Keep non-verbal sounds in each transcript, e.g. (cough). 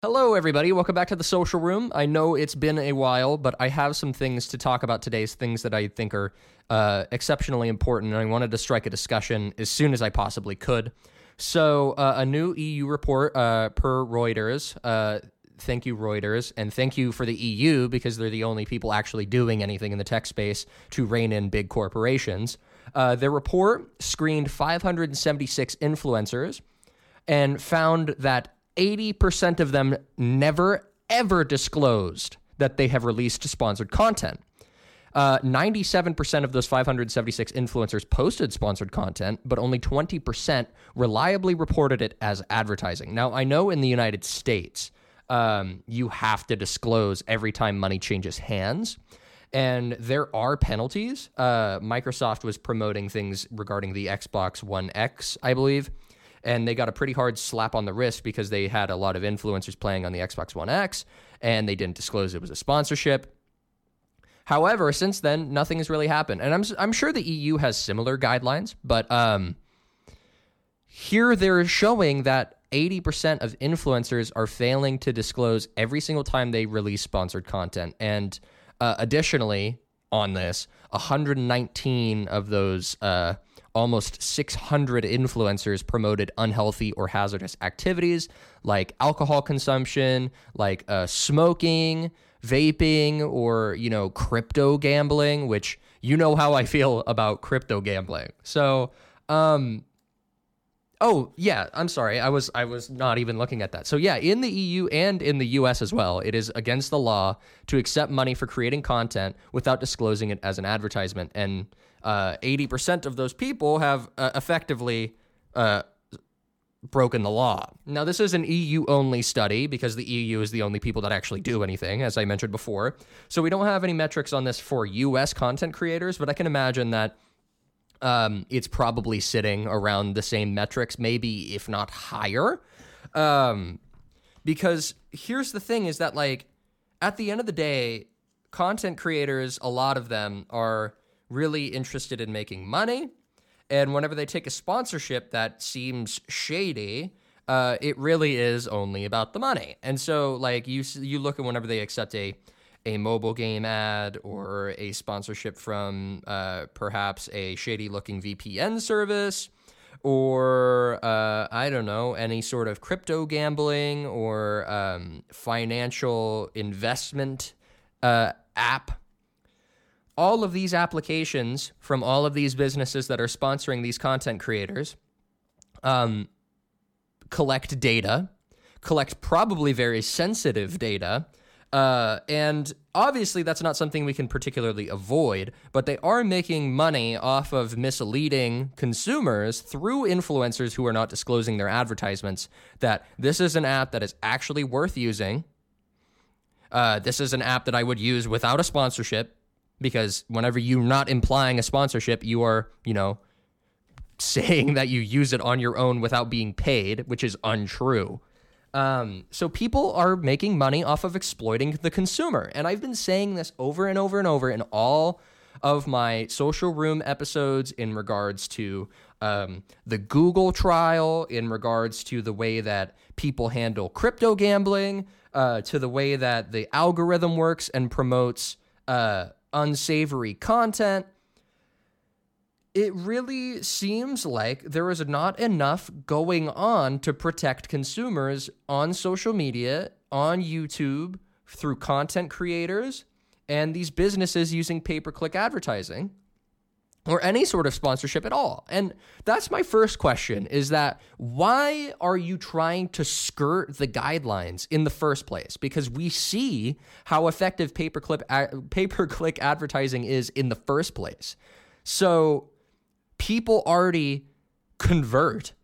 Hello, everybody. Welcome back to the social room. I know it's been a while, but I have some things to talk about today, things that I think are uh, exceptionally important, and I wanted to strike a discussion as soon as I possibly could. So, uh, a new EU report uh, per Reuters. Uh, thank you, Reuters, and thank you for the EU because they're the only people actually doing anything in the tech space to rein in big corporations. Uh, their report screened 576 influencers and found that 80% of them never, ever disclosed that they have released sponsored content. Uh, 97% of those 576 influencers posted sponsored content, but only 20% reliably reported it as advertising. Now, I know in the United States, um, you have to disclose every time money changes hands. And there are penalties. Uh, Microsoft was promoting things regarding the Xbox One X, I believe, and they got a pretty hard slap on the wrist because they had a lot of influencers playing on the Xbox One X and they didn't disclose it was a sponsorship. However, since then, nothing has really happened. And I'm, I'm sure the EU has similar guidelines, but um, here they're showing that 80% of influencers are failing to disclose every single time they release sponsored content. And uh, additionally, on this, 119 of those uh, almost 600 influencers promoted unhealthy or hazardous activities like alcohol consumption, like uh, smoking, vaping, or you know crypto gambling. Which you know how I feel about crypto gambling. So, um, Oh yeah, I'm sorry. I was I was not even looking at that. So yeah, in the EU and in the US as well, it is against the law to accept money for creating content without disclosing it as an advertisement. And uh, 80% of those people have uh, effectively uh, broken the law. Now, this is an EU only study because the EU is the only people that actually do anything, as I mentioned before. So we don't have any metrics on this for US content creators, but I can imagine that um, it's probably sitting around the same metrics, maybe if not higher. Um, because here's the thing is that, like, at the end of the day, content creators, a lot of them are really interested in making money. And whenever they take a sponsorship that seems shady, uh, it really is only about the money. And so, like you, you look at whenever they accept a a mobile game ad or a sponsorship from uh, perhaps a shady looking VPN service or uh, I don't know, any sort of crypto gambling or um, financial investment uh, app all of these applications from all of these businesses that are sponsoring these content creators um, collect data, collect probably very sensitive data. Uh, and obviously, that's not something we can particularly avoid, but they are making money off of misleading consumers through influencers who are not disclosing their advertisements that this is an app that is actually worth using. Uh, this is an app that I would use without a sponsorship because whenever you're not implying a sponsorship, you are, you know, saying that you use it on your own without being paid, which is untrue. Um, so people are making money off of exploiting the consumer. And I've been saying this over and over and over in all of my social room episodes in regards to um, the Google trial, in regards to the way that people handle crypto gambling, uh, to the way that the algorithm works and promotes uh, unsavory content. It really seems like there is not enough going on to protect consumers on social media, on YouTube, through content creators, and these businesses using pay per click advertising or any sort of sponsorship at all. And that's my first question is that why are you trying to skirt the guidelines in the first place? Because we see how effective pay-per-click pay-per-click advertising is in the first place. So people already convert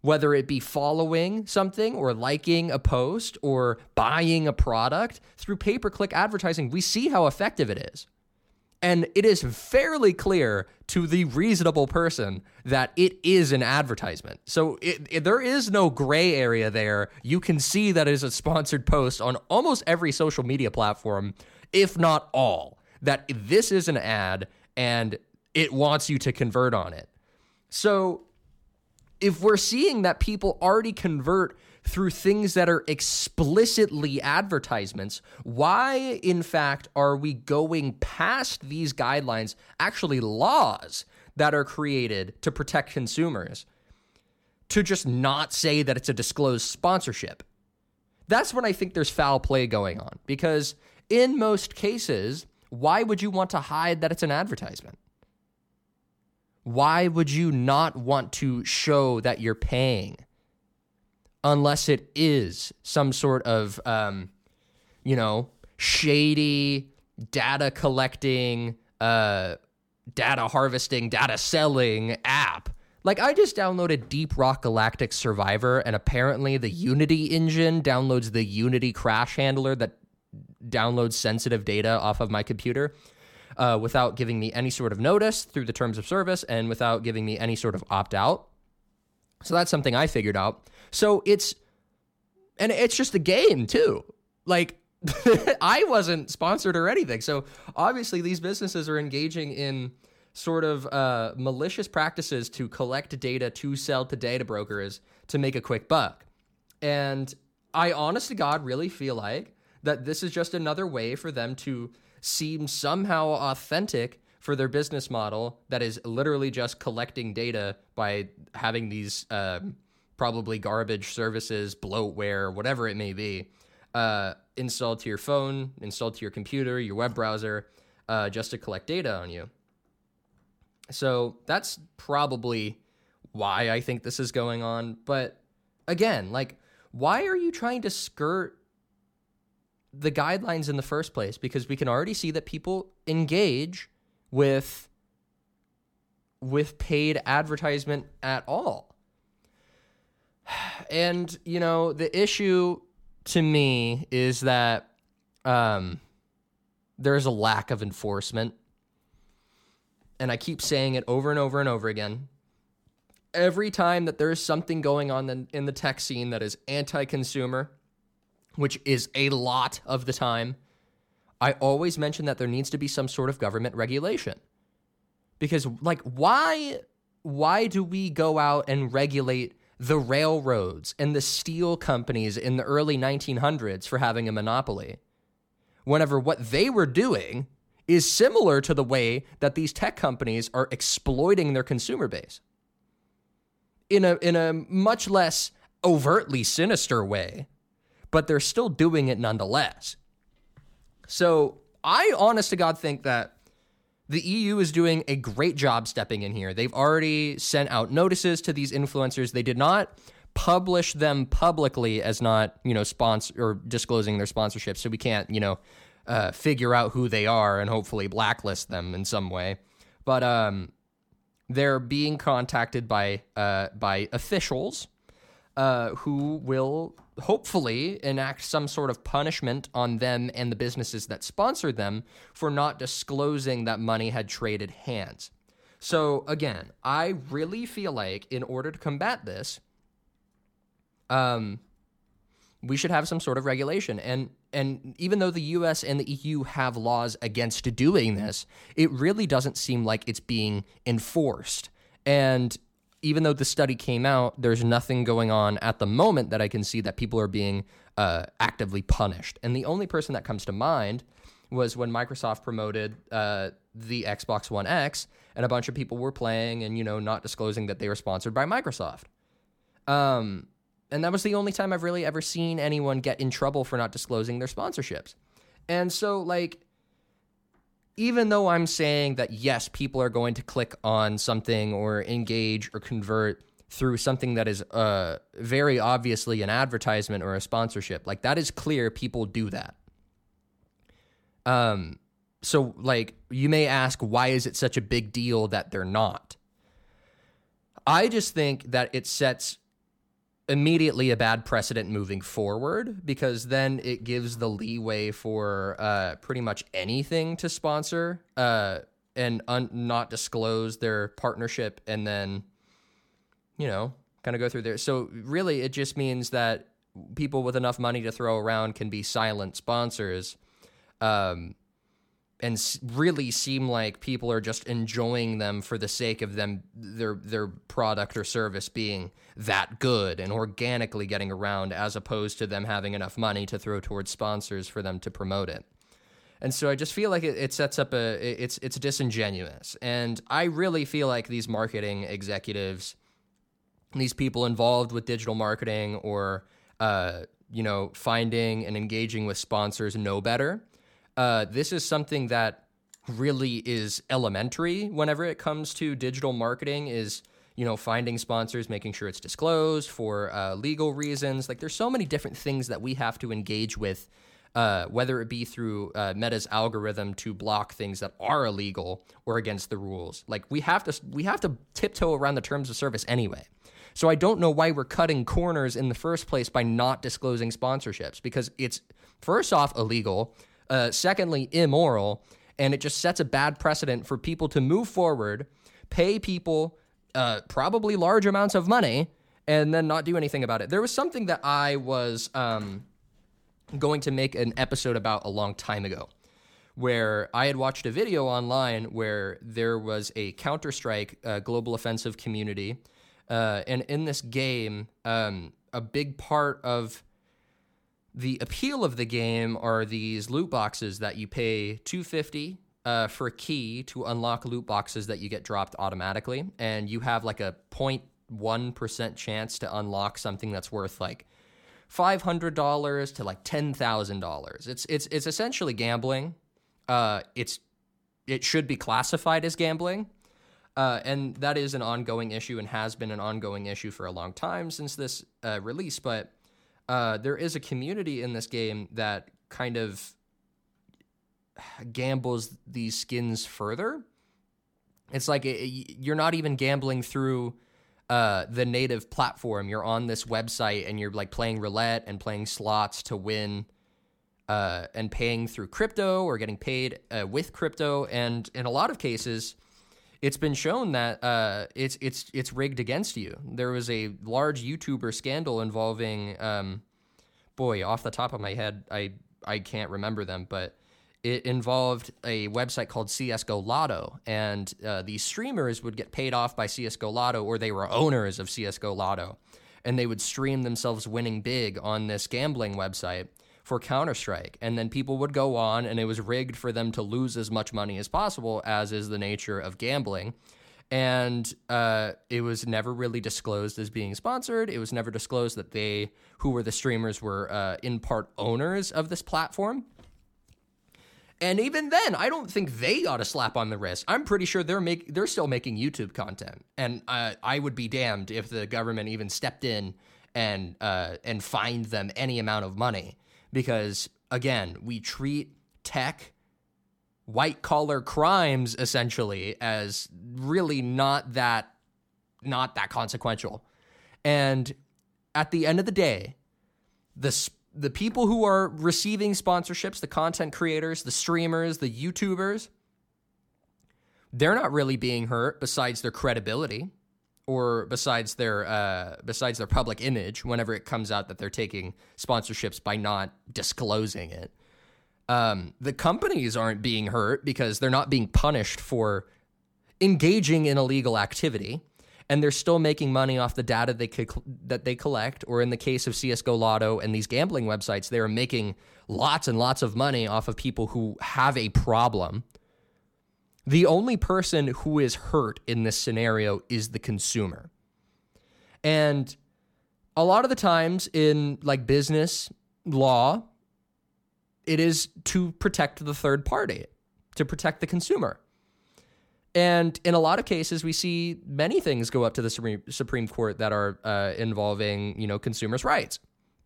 whether it be following something or liking a post or buying a product through pay-per-click advertising. We see how effective it is. And it is fairly clear to the reasonable person that it is an advertisement. So it, it, there is no gray area there. You can see that it is a sponsored post on almost every social media platform, if not all, that this is an ad and it wants you to convert on it. So if we're seeing that people already convert through things that are explicitly advertisements, why, in fact, are we going past these guidelines, actually laws that are created to protect consumers, to just not say that it's a disclosed sponsorship? That's when I think there's foul play going on. Because in most cases, why would you want to hide that it's an advertisement? Why would you not want to show that you're paying? Unless it is some sort of, um, you know, shady data collecting, uh, data harvesting, data selling app. Like I just downloaded Deep Rock Galactic Survivor, and apparently the Unity engine downloads the Unity crash handler that downloads sensitive data off of my computer. Uh, without giving me any sort of notice through the terms of service and without giving me any sort of opt out. So that's something I figured out. So it's and it's just a game too. Like (laughs) I wasn't sponsored or anything. So obviously these businesses are engaging in sort of uh, malicious practices to collect data to sell to data brokers to make a quick buck. And I honest to God really feel like that this is just another way for them to seem somehow authentic for their business model that is literally just collecting data by having these um, probably garbage services, bloatware, whatever it may be, uh, installed to your phone, installed to your computer, your web browser, uh, just to collect data on you. So that's probably why I think this is going on. But again, like, why are you trying to skirt the guidelines in the first place? Because we can already see that people engage with with paid advertisement at all. And, you know, the issue to me is that um, there's a lack of enforcement. And I keep saying it over and over and over again. Every time that there's something going on in, the tech scene that is anti consumer, which is a lot of the time, I always mention that there needs to be some sort of government regulation. Because, like, why why do we go out and regulate the railroads and the steel companies in the early 1900s for having a monopoly. Whenever what they were doing is similar to the way that these tech companies are exploiting their consumer base in a, in a much less overtly sinister way, but they're still doing it nonetheless. So I honest to God think that the EU is doing a great job stepping in here. They've already sent out notices to these influencers. They did not publish them publicly as not, you know, sponsor or disclosing their sponsorship. So we can't, you know, uh, figure out who they are and hopefully blacklist them in some way. But um, they're being contacted by uh, by officials uh, who will hopefully enact some sort of punishment on them and the businesses that sponsored them for not disclosing that money had traded hands. So again, I really feel like in order to combat this, um, we should have some sort of regulation. And and even though the US and the EU have laws against doing this, it really doesn't seem like it's being enforced. And even though the study came out, there's nothing going on at the moment that I can see that people are being uh, actively punished. And the only person that comes to mind was when Microsoft promoted uh, the Xbox One X, and a bunch of people were playing and you know not disclosing that they were sponsored by Microsoft. Um, and that was the only time I've really ever seen anyone get in trouble for not disclosing their sponsorships. And so, like, even though I'm saying that yes, people are going to click on something or engage or convert through something that is uh, very obviously an advertisement or a sponsorship, like that is clear, people do that. Um, so like you may ask, why is it such a big deal that they're not? I just think that it sets immediately a bad precedent moving forward because then it gives the leeway for uh, pretty much anything to sponsor uh, and un- not disclose their partnership and then, you know, kind of go through there. So really, it just means that people with enough money to throw around can be silent sponsors. Um, and really seem like people are just enjoying them for the sake of them their their product or service being that good and organically getting around as opposed to them having enough money to throw towards sponsors for them to promote it. And so I just feel like it, it sets up a it's it's disingenuous. And I really feel like these marketing executives these people involved with digital marketing or uh, you know finding and engaging with sponsors know better uh, this is something that really is elementary whenever it comes to digital marketing is you know finding sponsors making sure it's disclosed for uh, legal reasons. Like there's so many different things that we have to engage with uh, whether it be through uh, meta's algorithm to block things that are illegal or against the rules. Like we have to we have to tiptoe around the terms of service anyway. So i don't know why we're cutting corners in the first place by not disclosing sponsorships because it's first off illegal uh, secondly, immoral, and it just sets a bad precedent for people to move forward, pay people uh, probably large amounts of money, and then not do anything about it. There was something that I was um, going to make an episode about a long time ago. Where I had watched a video online where there was a Counter Strike uh, global offensive community. Uh, and in this game, um, a big part of the appeal of the game are these loot boxes that you pay 250 uh, for a key to unlock loot boxes that you get dropped automatically and you have like a 0.1% chance to unlock something that's worth like $500 to like $10,000. It's it's it's essentially gambling. Uh, it's it should be classified as gambling. Uh, and that is an ongoing issue and has been an ongoing issue for a long time since this uh, release. But uh, there is a community in this game that kind of gambles these skins further. It's like it, you're not even gambling through uh, the native platform. You're on this website and you're like playing roulette and playing slots to win. Uh, and paying through crypto or getting paid uh, with crypto, and in a lot of cases, it's been shown that uh, it's it's it's rigged against you. There was a large YouTuber scandal involving, um, boy, off the top of my head, I I can't remember them, but it involved a website called CS:GO Lotto, and uh, these streamers would get paid off by CS:GO Lotto, or they were owners of CS:GO Lotto, and they would stream themselves winning big on this gambling website for Counter Strike. And then people would go on, and it was rigged for them to lose as much money as possible, as is the nature of gambling. And uh, it was never really disclosed as being sponsored. It was never disclosed that they, who were the streamers, were uh, in part owners of this platform. And even then, I don't think they got a slap on the wrist. I'm pretty sure they're make they're still making YouTube content, and uh, I would be damned if the government even stepped in and uh, and fined them any amount of money because again, we treat tech white collar crimes essentially as really not that not that consequential. And at the end of the day, the the people who are receiving sponsorships, the content creators, the streamers, the YouTubers, they're not really being hurt besides their credibility or besides their uh, besides their public image whenever it comes out that they're taking sponsorships by not disclosing it. Um, the companies aren't being hurt because they're not being punished for engaging in illegal activity, and they're still making money off the data they could, that they collect. Or in the case of CS:GO Lotto and these gambling websites, they are making lots and lots of money off of people who have a problem the only person who is hurt in this scenario is the consumer. And a lot of the times in like business law, it is to protect the third party, to protect the consumer. And in a lot of cases, we see many things go up to the Supreme, Court that are uh, involving, you know, consumers' rights.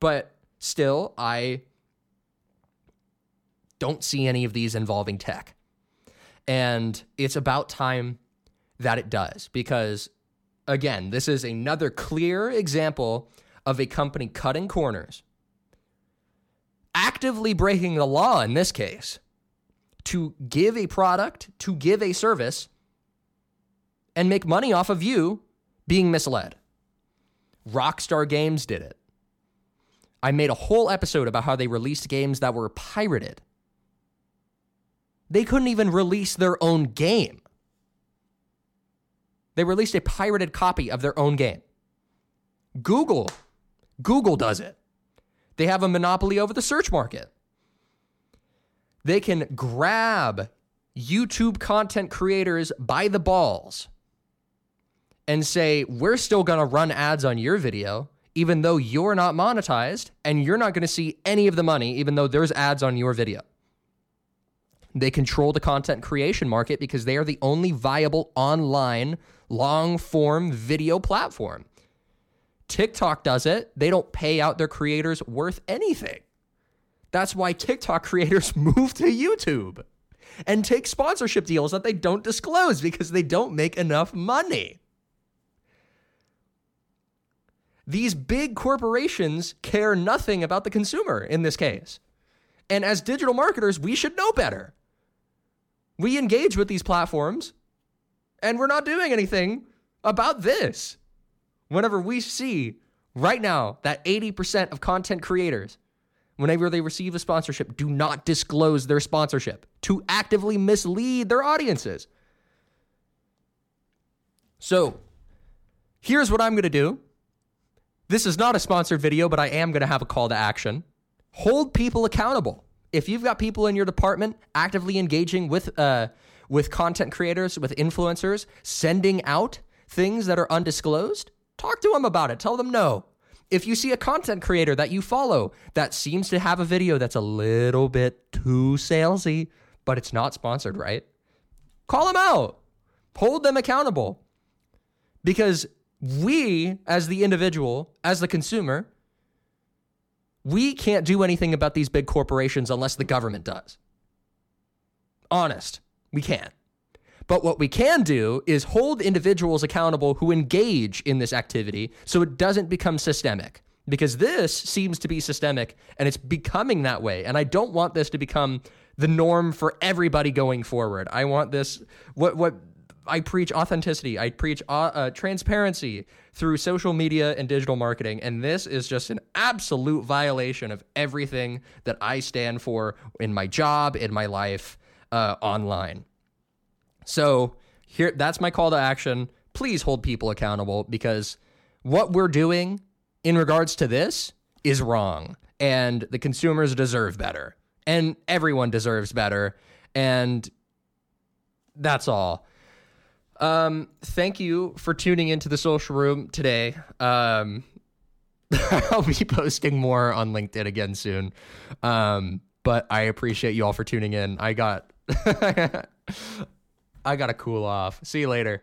But still, I don't see any of these involving tech. And it's about time that it does because, again, this is another clear example of a company cutting corners, actively breaking the law in this case, to give a product, to give a service, and make money off of you being misled. Rockstar Games did it. I made a whole episode about how they released games that were pirated They couldn't even release their own game. They released a pirated copy of their own game. Google, Google does it. They have a monopoly over the search market. They can grab YouTube content creators by the balls and say, we're still going to run ads on your video, even though you're not monetized and you're not going to see any of the money, even though there's ads on your video. They control the content creation market because they are the only viable online long form video platform. TikTok does it. They don't pay out their creators worth anything. That's why TikTok (laughs) creators move to YouTube and take sponsorship deals that they don't disclose because they don't make enough money. These big corporations care nothing about the consumer in this case. And as digital marketers, we should know better. We engage with these platforms and we're not doing anything about this. Whenever we see right now that 80% of content creators, whenever they receive a sponsorship, do not disclose their sponsorship to actively mislead their audiences. So, here's what I'm going to do this is not a sponsored video, but I am going to have a call to action. Hold people accountable. If you've got people in your department actively engaging with uh, with content creators, with influencers, sending out things that are undisclosed, talk to them about it. Tell them no. If you see a content creator that you follow that seems to have a video that's a little bit too salesy, but it's not sponsored, right? Call them out. Hold them accountable. Because we, as the individual, as the consumer, we can't do anything about these big corporations unless the government does. Honest, we can't. But what we can do is hold individuals accountable who engage in this activity so it doesn't become systemic. Because this seems to be systemic and it's becoming that way. And I don't want this to become the norm for everybody going forward. I want this, what, what I preach authenticity. I preach uh, uh, transparency through social media and digital marketing. And this is just an absolute violation of everything that I stand for in my job, in my life, uh, online. So here, that's my call to action. Please hold people accountable because what we're doing in regards to this is wrong, and the consumers deserve better, and everyone deserves better, and that's all. Um, thank you for tuning into the social room today. Um, (laughs) I'll be posting more on LinkedIn again soon. Um, but I appreciate you all for tuning in. I got (laughs) I got to cool off. See you later.